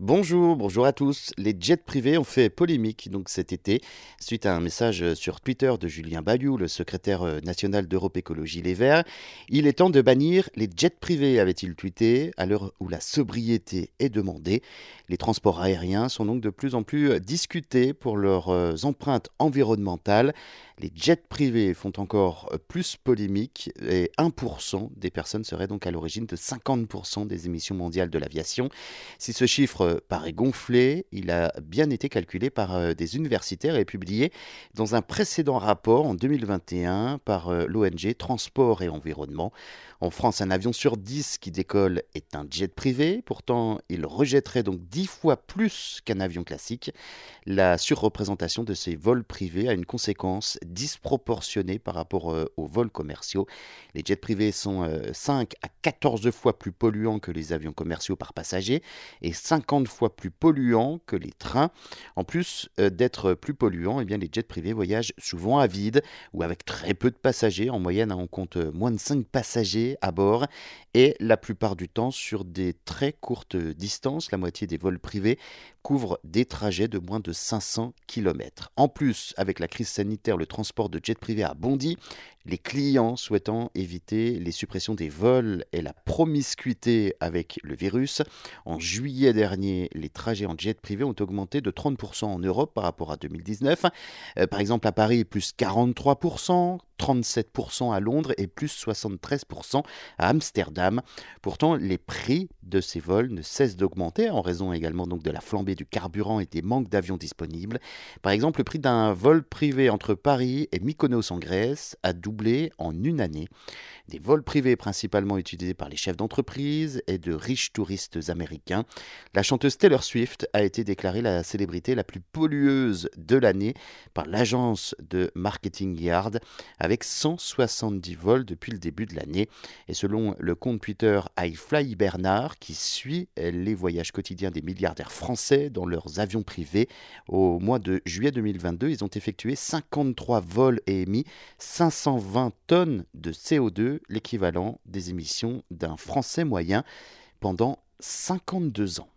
Bonjour, bonjour à tous. Les jets privés ont fait polémique donc cet été suite à un message sur Twitter de Julien Bayou, le secrétaire euh, national d'Europe Écologie Les Verts. Il est temps de bannir les jets privés, avait-il tweeté, à l'heure où la sobriété est demandée. Les transports aériens sont donc de plus en plus discutés pour leurs euh, empreintes environnementales. Les jets privés font encore plus polémique et 1% des personnes seraient donc à l'origine de 50% des émissions mondiales de l'aviation. Si ce chiffre paraît gonflé, il a bien été calculé par euh, des universitaires et publié dans un précédent rapport en 2021 par euh, l'ONG Transport et Environnement. En France, un avion sur 10 qui décolle est un jet privé, pourtant il rejetterait donc 10 fois plus qu'un avion classique. La surreprésentation de ces vols privés a une conséquence disproportionnée par rapport euh, aux vols commerciaux. Les jets privés sont 5 à 14 fois plus polluants que les avions commerciaux par passager et 50 fois plus polluants que les trains. En plus euh, d'être plus polluants, eh bien, les jets privés voyagent souvent à vide ou avec très peu de passagers. En moyenne, hein, on compte moins de 5 passagers à bord et la plupart du temps sur des très courtes distances. La moitié des vols privés couvrent des trajets de moins de 500 km. En plus, avec la crise sanitaire, le transport de jets privés a bondi. Les clients souhaitant éviter les suppressions des vols et la promiscuité avec le virus. En juillet dernier, les trajets en jet privé ont augmenté de 30% en Europe par rapport à 2019. Euh, par exemple, à Paris, plus 43%, 37% à Londres et plus 73% à Amsterdam. Pourtant, les prix de ces vols ne cessent d'augmenter en raison également donc de la flambée du carburant et des manques d'avions disponibles. Par exemple, le prix d'un vol privé entre Paris et Mykonos en Grèce a doublé en une année. Des vols privés principalement utilisés par les chefs d'entreprise et de riches touristes américains. La chanteuse Taylor Swift a été déclarée la célébrité la plus pollueuse de l'année par l'agence de marketing Yard avec 170 vols depuis le début de l'année. Et selon le compte Twitter iFly Bernard, qui suit les voyages quotidiens des milliardaires français dans leurs avions privés, au mois de juillet 2022, ils ont effectué 53 vols et émis 520 tonnes de CO2, l'équivalent des émissions d'un Français moyen pendant 52 ans.